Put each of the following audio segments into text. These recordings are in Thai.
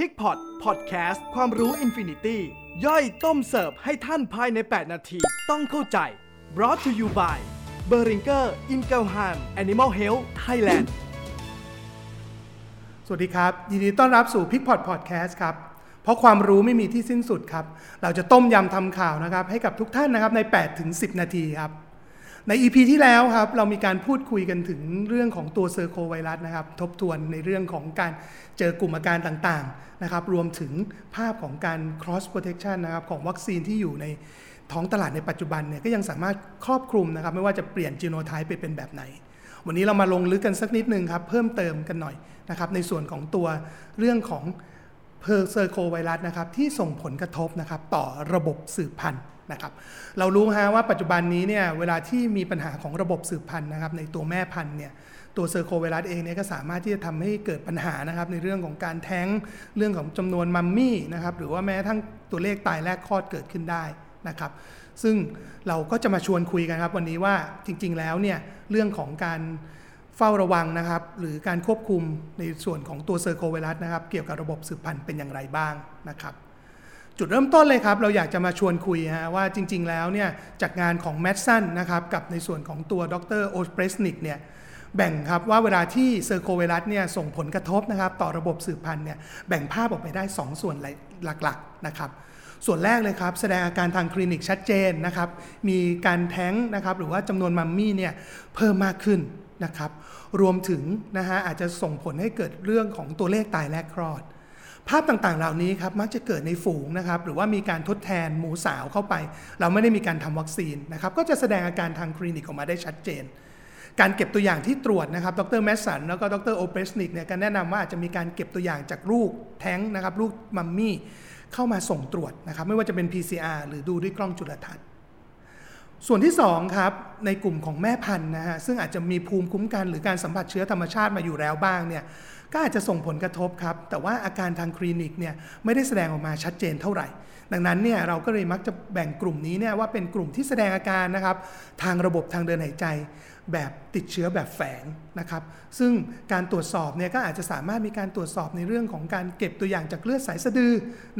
PIGPOT PODCAST ความรู้ infinity ย่อยต้มเสิร์ฟให้ท่านภายใน 8 นาที ต้องเข้าใจ brought to you by b e r i n g e r i n g e l h a m Animal Health Thailand สวัสดีครับ ยินดีต้อนรับสู่ PIGPOT PODCAST ครับ เพราะความรู้ไม่มีที่สิ้นสุดครับ เราจะต้มยำทำข่าวนะครับ ให้กับทุกท่านนะครับใน8ถึง10 นาทีครับ ใน EP ที่แล้วครับเรามีการพูดคุยกันถึงเรื่องของตัวเซอร์โคไวรัสนะครับ ทบทวนในเรื่องของการเจอกลุ่มอาการต่างๆนะครับ รวมถึงภาพของการ cross protection นะครับของวัคซีนที่อยู่ในท้องตลาดในปัจจุบันเนี่ยก็ยังสามารถครอบคลุมนะครับ ไม่ว่าจะเปลี่ยนจีโนไทป์ไปเป็นแบบไหน วันนี้เรามาลงลึกกันสักนิดนึงครับ เพิ่มเติมกันหน่อยนะครับ ในส่วนของตัวเรื่องของ porcine circovirus นะครับที่ส่งผลกระทบนะครับต่อระบบสืบพันธุ์ นะครับเรารู้ฮะว่าปัจจุบันนี้เนี่ยเวลาที่มีปัญหาของระบบสืบพันธุ์นะครับในตัวแม่พันธุ์เนี่ยตัวเซอร์โคไวรัสเองเนี่ยก็สามารถที่จะทำให้เกิดปัญหานะครับในเรื่องของการแท้งเรื่องของจำนวนมัมมี่นะครับหรือว่าแม้ทั้งตัวเลขตายแรกคลอดเกิดขึ้นได้นะครับซึ่งเราก็จะมาชวนคุยกันครับวันนี้ว่าจริงๆแล้วเนี่ยเรื่องของการเฝ้าระวังนะครับหรือการควบคุมในส่วนของตัวเซอร์โคไวรัสนะครับเกี่ยวกับระบบสืบพันธุ์เป็นอย่างไรบ้างนะครับ จุดเริ่มต้นเลยครับ เราอยากจะมาชวนคุยฮะว่าจริง ๆ แล้วเนี่ยจากงานของแมดสันนะครับกับในส่วนของตัวดรโอสเปรสนิกเนี่ยแบ่งครับว่าเวลาที่เซอร์โคไวรัสเนี่ยส่งผลกระทบนะครับต่อระบบสืบพันธุ์เนี่ยแบ่งภาพออกไปได้ 2 ส่วนหลักๆนะครับส่วนแรกเลยครับ แสดงอาการทางคลินิกชัดเจนนะครับมีการแท้งนะครับหรือว่าจำนวนมัมมี่เนี่ยเพิ่มมากขึ้นนะครับรวมถึงนะฮะอาจจะส่งผลให้เกิดเรื่องของตัวเลขตายแรกคลอด ภาพต่างๆ เหล่านี้ครับมักจะเกิดในฝูงนะครับหรือว่ามีการทดแทนหมูสาวเข้าไป เราไม่ได้มีการทำวัคซีนนะครับก็จะแสดงอาการทางคลินิกออกมาได้ชัดเจน การเก็บตัวอย่างที่ตรวจนะครับดรแมสสันแล้วก็ดรโอเปสนิกเนี่ยก็แนะนำว่าอาจจะมีการเก็บตัวอย่างจากลูกแท้งนะครับลูกมัมมี่เข้ามาส่งตรวจนะครับไม่ว่าจะเป็น PCR หรือดูด้วยกล้องจุลทรรศน์ส่วนที่2ครับในกลุ่มของแม่พันธุ์นะฮะซึ่งอาจจะมีภูมิคุ้มกันหรือการสัมผัสเชื้อธรรมชาติมาอยู่แล้วบ้างเนี่ย ก็อาจจะส่งผลกระทบครับ แต่ว่าอาการทางคลินิกเนี่ยไม่ได้แสดงออกมาชัดเจนเท่าไหร่ ดังนั้นเนี่ยเราก็เลยมักจะแบ่งกลุ่มนี้เนี่ยว่าเป็นกลุ่มที่แสดงอาการนะครับทางระบบทางเดินหายใจแบบติดเชื้อแบบแฝงนะครับ ซึ่งการตรวจสอบเนี่ยก็อาจจะสามารถมีการตรวจสอบในเรื่องของการเก็บตัวอย่างจากเลือดสายสะดือ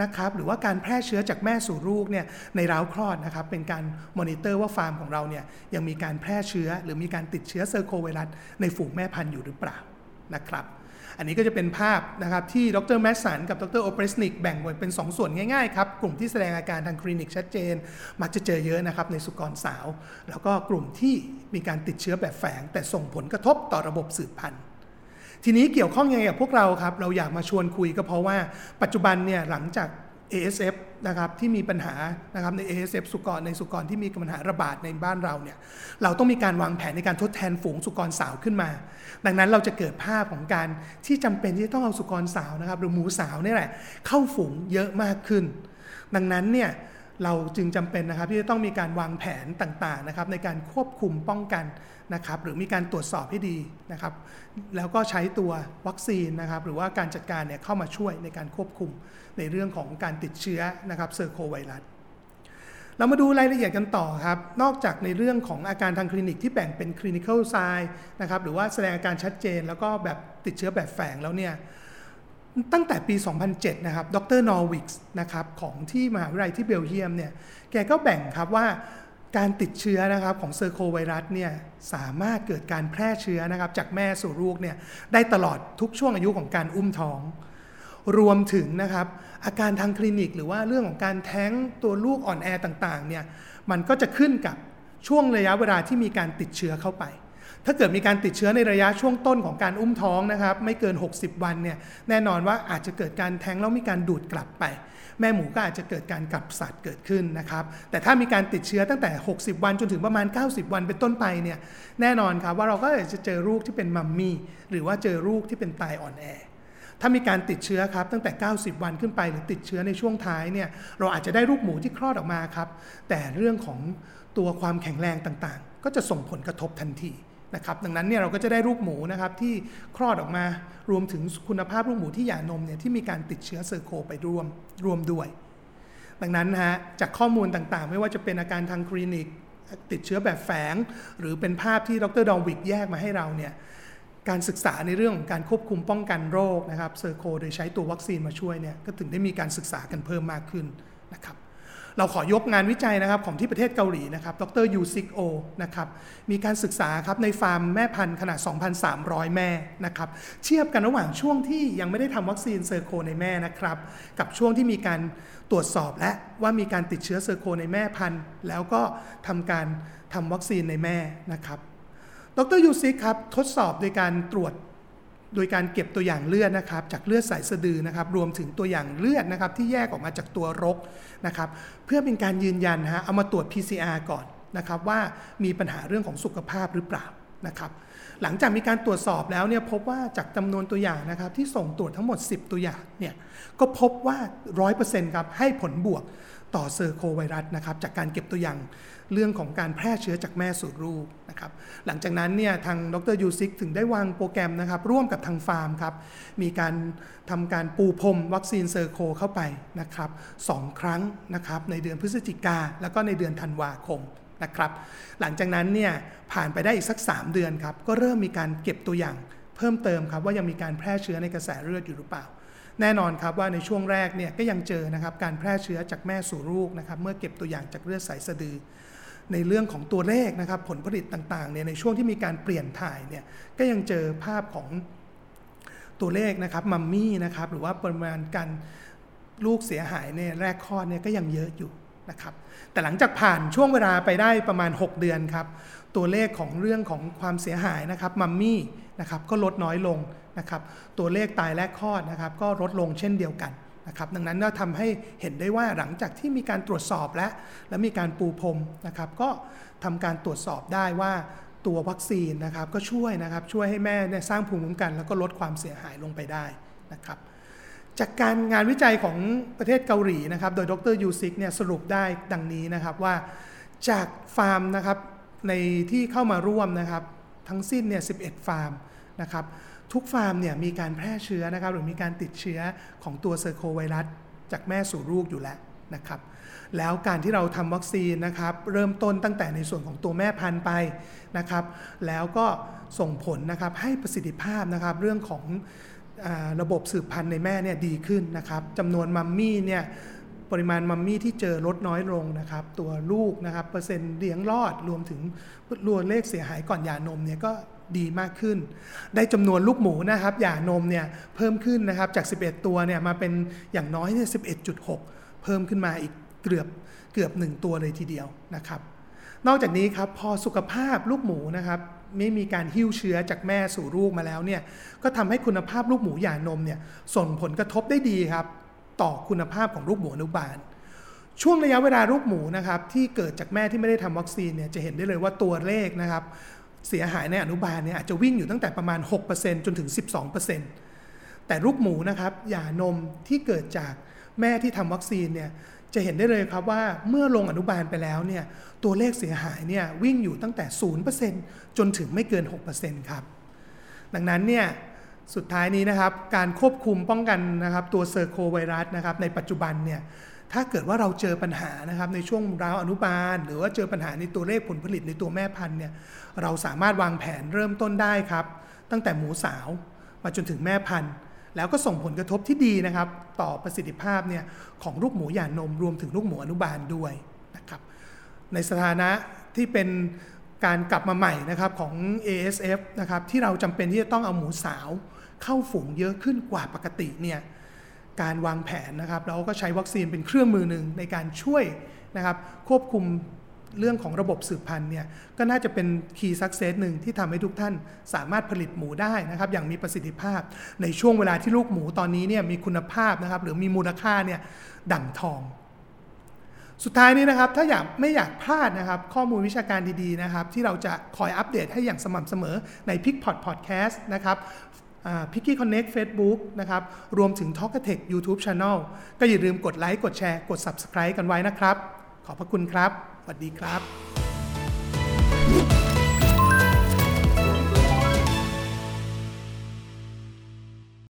นะครับ หรือว่าการแพร่เชื้อจากแม่สู่ลูกเนี่ยในเล้าคลอดนะครับ เป็นการมอนิเตอร์ว่าฟาร์มของเราเนี่ยยังมีการแพร่เชื้อ หรือมีการติดเชื้อเซอร์โคไวรัสในฝูงแม่พันธุ์อยู่หรือเปล่า นะครับ อันนี้ก็จะเป็นภาพนะครับที่ดร Madson กับดร Opriessnig แบ่งไว้เป็น 2 ส่วนง่ายๆครับ กลุ่มที่แสดงอาการทางคลินิกชัดเจน มักจะเจอเยอะนะครับในสุกรสาว แล้วก็กลุ่มที่มีการติดเชื้อแบบแฝง แต่ส่งผลกระทบต่อระบบสืบพันธุ์ทีนี้เกี่ยวข้องยังไงกับพวกเราครับ เราอยากมาชวนคุยก็เพราะว่าปัจจุบันเนี่ยหลังจาก ASF นะครับที่มีปัญหานะครับใน ASF สุกรในสุกรที่มีปัญหาระบาดในบ้านเราเนี่ยเราต้องมีการวางแผนในการทดแทนฝูงสุกรสาวขึ้นมา ดังนั้นเราจะเกิดภาพของการที่จำเป็นที่จะต้องเอาสุกรสาวนะครับหรือหมูสาวนี่แหละเข้าฝูงเยอะมากขึ้น ดังนั้นเนี่ย เราจึงจำเป็นนะครับที่จะต้องมีการวางแผนต่างๆนะครับในการควบคุมป้องกันนะครับหรือมีการตรวจสอบให้ดีนะครับ แล้วก็ใช้ตัววัคซีนนะครับหรือว่าการจัดการเนี่ยเข้ามาช่วยในการควบคุมในเรื่องของการติดเชื้อนะครับเซอร์โคไวรัสเรามาดูรายละเอียดกันต่อครับ นอกจากในเรื่องของอาการทางคลินิกที่แบ่งเป็น clinical sign นะครับหรือว่าแสดงอาการชัดเจน แล้วก็แบบติดเชื้อแบบแฝงแล้วเนี่ย ตั้งแต่ปี 2007 นะครับ ดร Nauwynck นะครับ ของที่มหาวิทยาลัยที่เบลเยียมเนี่ย แกก็แบ่งครับว่าการติดเชื้อนะครับของเซอร์โคไวรัสเนี่ยสามารถเกิดการแพร่เชื้อนะครับจากแม่สู่ลูกเนี่ยได้ตลอดทุกช่วงอายุของการอุ้มท้อง รวมถึงนะครับอาการทางคลินิก หรือว่าเรื่องของการแท้งตัวลูกอ่อนแอต่างๆเนี่ยมันก็จะขึ้นกับช่วงระยะเวลาที่มีการติดเชื้อเข้าไป ถ้าเกิดมีการติดเชื้อในระยะช่วงต้นของการอุ้มท้องนะครับ ไม่เกิน 60 วันเนี่ยแน่นอนว่าอาจจะเกิดการแท้งแล้วมีการดูดกลับไป แม่หมูก็อาจจะเกิดการกลับสัตว์เกิดขึ้นนะครับ แต่ถ้ามีการติดเชื้อตั้งแต่ 60 วันจนถึงประมาณ 90 วันเป็นต้นไปเนี่ยแน่นอนครับว่าเราก็จะเจอลูกที่เป็นมัมมี่หรือว่าเจอลูกที่เป็นตายอ่อนแอถ้ามีการติดเชื้อครับตั้งแต่ 90 วันขึ้นไปหรือติดเชื้อในช่วงท้ายเนี่ยเราอาจจะได้ลูกหมูที่คลอดออกมาครับ แต่เรื่องของตัวความแข็งแรงต่างๆ ก็จะส่งผลกระทบทันที นะครับดังนั้นเนี่ยเราก็จะได้ลูกหมูนะครับที่คลอดออกมารวมถึงคุณภาพลูกหมูที่หย่านมเนี่ยที่มีการติดเชื้อเซอร์โคไวรัสร่วมด้วย ดังนั้นฮะจากข้อมูลต่างๆ ไม่ว่าจะเป็นอาการทางคลินิก ติดเชื้อแบบแฝง หรือเป็นภาพที่ดร Nauwynck แยกมาให้เราเนี่ยการศึกษาในเรื่องของการควบคุมป้องกันโรคนะครับเซอร์โคโดยใช้ตัววัคซีนมาช่วยเนี่ยก็ถึงได้มีการศึกษากันเพิ่มมากขึ้นนะครับ เราขอยกงานวิจัยนะครับของที่ประเทศเกาหลีนะครับ ดรยูซิกโอนะครับ มีการศึกษาครับในฟาร์มแม่พันธุ์ขนาด 2,300 แม่นะครับ เทียบกันระหว่างช่วงที่ยังไม่ได้ทำวัคซีนเซอร์โคในแม่นะครับ กับช่วงที่มีการตรวจสอบแล้วว่ามีการติดเชื้อเซอร์โคในแม่พันธุ์ แล้วก็ทำการทำวัคซีนในแม่นะครับ ดรยูซิกครับทดสอบโดยการตรวจ โดยการเก็บตัวอย่างเลือดนะครับจากเลือดสายสะดือนะครับรวมถึงตัวอย่างเลือดนะครับที่แยกออกมาจากตัวรกนะครับเพื่อเป็นการยืนยันฮะเอามาตรวจ PCR ก่อนนะครับว่ามีปัญหาเรื่องของสุขภาพหรือเปล่า นะครับหลังจากมีการตรวจสอบแล้วเนี่ยพบว่าจากจำนวนตัวอย่างนะครับที่ส่งตรวจทั้งหมด 10 ตัวอย่างเนี่ยก็พบว่า 100%ครับให้ผลบวกต่อเซอร์โคไวรัสนะครับจากการเก็บตัวอย่างเรื่องของการแพร่เชื้อจากแม่สู่ลูกนะครับหลังจากนั้นเนี่ยทางดรยูซิกถึงได้วางโปรแกรมนะครับร่วมกับทางฟาร์มครับมีการทำการปูพรมวัคซีนเซอร์โคเข้าไปนะครับสองครั้งนะครับในเดือนพฤศจิกาแล้วก็ในเดือนธันวาคม นะครับ หลังจากนั้นเนี่ยผ่านไปได้อีกสัก 3 เดือนครับ ก็เริ่มมีการเก็บตัวอย่างเพิ่มเติมครับว่ายังมีการแพร่เชื้อในกระแสเลือดอยู่หรือเปล่า แน่นอนครับว่าในช่วงแรกเนี่ยก็ยังเจอนะครับการแพร่เชื้อจากแม่สู่ลูกนะครับเมื่อเก็บตัวอย่างจากเลือดสายสะดือ ในเรื่องของตัวเลขนะครับผลผลิตต่างๆเนี่ยในช่วงที่มีการเปลี่ยนถ่ายเนี่ยก็ยังเจอภาพของตัวเลขนะครับมัมมี่นะครับหรือว่าปริมาณการลูกเสียหายในแรกคลอดเนี่ยก็ยังเยอะอยู่ นะครับแต่หลังจากผ่านช่วงเวลาไปได้ประมาณ 6 เดือนครับตัวเลขของเรื่องของความเสียหายนะครับมัมมี่นะครับก็ลดน้อยลงนะครับตัวเลขตายแรกคลอดนะครับก็ลดลงเช่นเดียวกันนะครับดังนั้นก็ทำให้เห็นได้ว่าหลังจากที่มีการตรวจสอบและและมีการปูพรมนะครับก็ทำการตรวจสอบได้ว่าตัววัคซีนนะครับก็ช่วยนะครับช่วยให้แม่เนี่ยสร้างภูมิคุ้มกัน แล้วก็ลดความเสียหายลงไปได้นะครับ จากการงานวิจัยของประเทศเกาหลีนะครับ โดยดรยูซิกเนี่ยสรุปได้ดังนี้นะครับว่าจากฟาร์มนะครับในที่เข้ามาร่วมนะครับ ทั้งสิ้นเนี่ย 11 ฟาร์มนะครับ ทุกฟาร์มเนี่ยมีการแพร่เชื้อนะครับ หรือมีการติดเชื้อของตัวเซอร์โคไวรัสจากแม่สู่ลูกอยู่แล้วนะครับ แล้วการที่เราทำวัคซีนนะครับ เริ่มต้นตั้งแต่ในส่วนของตัวแม่พันธุ์ไปนะครับ แล้วก็ส่งผลนะครับให้ประสิทธิภาพนะครับเรื่องของ ระบบสืบพันธุ์ในแม่เนี่ยดีขึ้นนะครับจำนวนมัมมี่เนี่ยปริมาณมัมมี่ที่เจอลดน้อยลงนะครับ ตัวลูกนะครับเปอร์เซ็นต์เลี้ยงรอดรวมถึงรวมเลขเสียหายก่อนหย่านมเนี่ยก็ดีมากขึ้น ได้จำนวนลูกหมูนะครับหย่านมเนี่ยเพิ่มขึ้นนะครับจาก 11 ตัวเนี่ยมาเป็นอย่างน้อยเนี่ย11.6 เพิ่มขึ้นมาอีกเกือบเกือบ 1 ตัวเลยทีเดียวนะครับ นอกจากนี้ครับพอสุขภาพลูกหมูนะครับไม่มีการหิ้วเชื้อจากแม่สู่ลูกมาแล้วเนี่ยก็ทำให้คุณภาพลูกหมูหย่านมเนี่ยส่งผลกระทบได้ดีครับ ต่อคุณภาพของลูกหมูอนุบาล ช่วงระยะเวลาลูกหมูนะครับที่เกิดจากแม่ที่ไม่ได้ทำวัคซีนเนี่ยจะเห็นได้เลยว่าตัวเลขนะครับเสียหายในอนุบาลเนี่ยอาจจะวิ่งอยู่ตั้งแต่ประมาณ 6%จนถึง 12%แต่ลูกหมูนะครับหย่านมที่เกิดจากแม่ที่ทำวัคซีนเนี่ย จะเห็นได้เลยครับว่าเมื่อลงอนุบาลไปแล้วเนี่ยตัวเลขเสียหายเนี่ยวิ่งอยู่ตั้งแต่ 0%จนถึงไม่เกิน 6%ครับ ดังนั้นเนี่ยสุดท้ายนี้นะครับการควบคุมป้องกันนะครับตัวเซอร์โคไวรัสนะครับในปัจจุบันเนี่ยถ้าเกิดว่าเราเจอปัญหานะครับในช่วงราวอนุบาล หรือว่าเจอปัญหาในตัวเลขผลผลิตในตัวแม่พันธุ์เนี่ยเราสามารถวางแผนเริ่มต้นได้ครับ ตั้งแต่หมูสาวมาจนถึงแม่พันธุ์ แล้วก็ส่งผลกระทบที่ดีนะครับ ต่อประสิทธิภาพเนี่ยของลูกหมูหย่านมรวมถึงลูกหมูอนุบาลด้วยนะครับ ในสถานะที่เป็นการกลับมาใหม่นะครับของ ASF นะครับที่เราจำเป็นที่จะต้องเอาหมูสาวเข้าฝูงเยอะขึ้นกว่าปกติเนี่ยการวางแผนนะครับเราก็ใช้วัคซีนเป็นเครื่องมือหนึ่งในการช่วยนะครับควบคุม เรื่องของระบบสืบพันธุ์เนี่ยก็น่าจะเป็น key success หนึ่งที่ทำให้ทุกท่านสามารถผลิตหมูได้นะครับอย่างมีประสิทธิภาพ ในช่วงเวลาที่ลูกหมูตอนนี้เนี่ยมีคุณภาพนะครับหรือมีมูลค่าเนี่ยดั่งทอง สุดท้ายนี้นะครับถ้าอยากไม่อยากพลาดนะครับข้อมูลวิชาการดีๆนะครับที่เราจะคอยอัปเดตให้อย่างสม่ำเสมอใน p i c p o d Podcast นะครับ Piggy Connect เฟซบุ๊กนะครับ รวมถึง t a l k a t e c h YouTube Channel ก็อย่าลืมกดไลค์ กดแชร์ กด Subscribe กันไว้นะครับ ขอบพระคุณครับ สวัสดีครับ